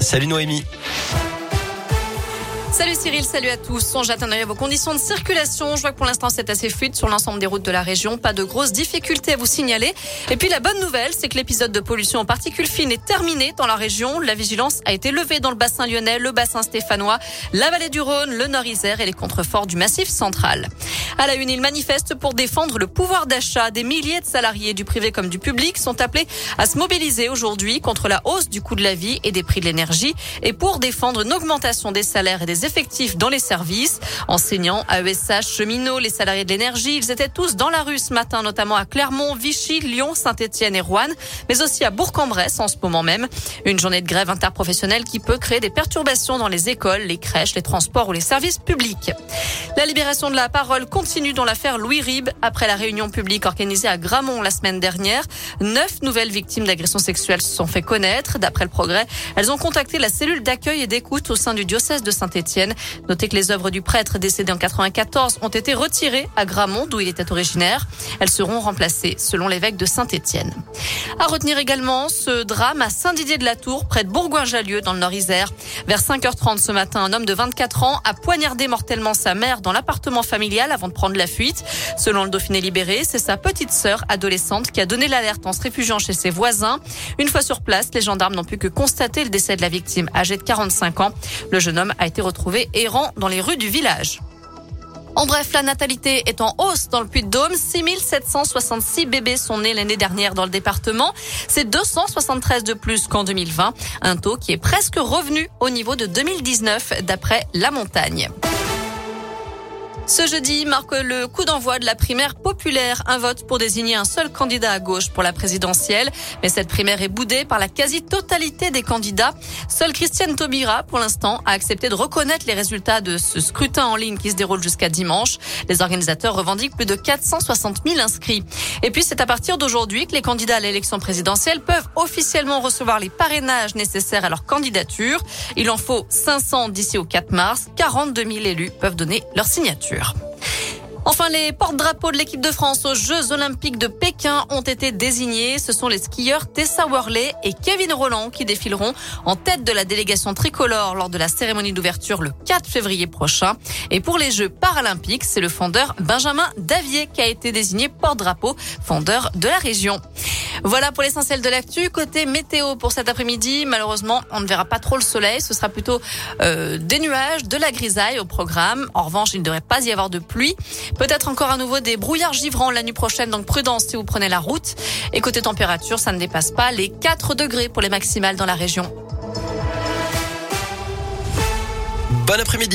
Salut Noémie. Salut Cyril, salut à tous. On jette un œil à vos conditions de circulation. Je vois que pour l'instant c'est assez fluide sur l'ensemble des routes de la région. Pas de grosses difficultés à vous signaler. Et puis la bonne nouvelle, c'est que l'épisode de pollution en particules fines est terminé dans la région. La vigilance a été levée dans le bassin lyonnais, le bassin stéphanois, la vallée du Rhône, le Nord-Isère et les contreforts du massif central. À la une, il manifeste pour défendre le pouvoir d'achat. Des milliers de salariés du privé comme du public sont appelés à se mobiliser aujourd'hui contre la hausse du coût de la vie et des prix de l'énergie et pour défendre une augmentation des salaires et des effectifs dans les services. Enseignants, AESH, cheminots, les salariés de l'énergie, ils étaient tous dans la rue ce matin, notamment à Clermont, Vichy, Lyon, Saint-Etienne et Rouen, mais aussi à Bourg-en-Bresse en ce moment même. Une journée de grève interprofessionnelle qui peut créer des perturbations dans les écoles, les crèches, les transports ou les services publics. La libération de la parole continue dans l'affaire Louis Rib après la réunion publique organisée à Gramont la semaine dernière. Neuf nouvelles victimes d'agressions sexuelles se sont fait connaître. D'après le progrès, elles ont contacté la cellule d'accueil et d'écoute au sein du diocèse de Notez que les œuvres du prêtre décédé en 94 ont été retirées à Gramont, d'où il était originaire. Elles seront remplacées selon l'évêque de Saint-Étienne. À retenir également ce drame à Saint-Didier-de-la-Tour, près de Bourgoin-Jallieu, dans le Nord-Isère. Vers 5h30 ce matin, un homme de 24 ans a poignardé mortellement sa mère dans l'appartement familial avant de prendre la fuite. Selon le Dauphiné libéré, c'est sa petite sœur adolescente qui a donné l'alerte en se réfugiant chez ses voisins. Une fois sur place, les gendarmes n'ont pu que constater le décès de la victime âgée de 45 ans. Le jeune homme a été retrouvé errant dans les rues du village. En bref, la natalité est en hausse dans le Puy-de-Dôme. 6766 bébés sont nés l'année dernière dans le département. C'est 273 de plus qu'en 2020. Un taux qui est presque revenu au niveau de 2019 d'après la montagne. Ce jeudi marque le coup d'envoi de la primaire populaire, un vote pour désigner un seul candidat à gauche pour la présidentielle. Mais cette primaire est boudée par la quasi-totalité des candidats. Seule Christiane Taubira, pour l'instant, a accepté de reconnaître les résultats de ce scrutin en ligne qui se déroule jusqu'à dimanche. Les organisateurs revendiquent plus de 460 000 inscrits. Et puis c'est à partir d'aujourd'hui que les candidats à l'élection présidentielle peuvent officiellement recevoir les parrainages nécessaires à leur candidature. Il en faut 500 d'ici au 4 mars. 42 000 élus peuvent donner leur signature. Enfin, les porte-drapeaux de l'équipe de France aux Jeux Olympiques de Pékin ont été désignés. Ce sont les skieurs Tessa Worley et Kevin Roland qui défileront en tête de la délégation tricolore lors de la cérémonie d'ouverture le 4 février prochain. Et pour les Jeux paralympiques, c'est le fondeur Benjamin Davier qui a été désigné porte-drapeau, fondeur de la région. Voilà pour l'essentiel de l'actu. Côté météo pour cet après-midi, malheureusement, on ne verra pas trop le soleil. Ce sera plutôt euh, des nuages, de la grisaille au programme. En revanche, il ne devrait pas y avoir de pluie. Peut-être encore à nouveau des brouillards givrants la nuit prochaine, donc prudence si vous prenez la route. Et côté température, ça ne dépasse pas les 4 degrés pour les maximales dans la région. Bon après-midi.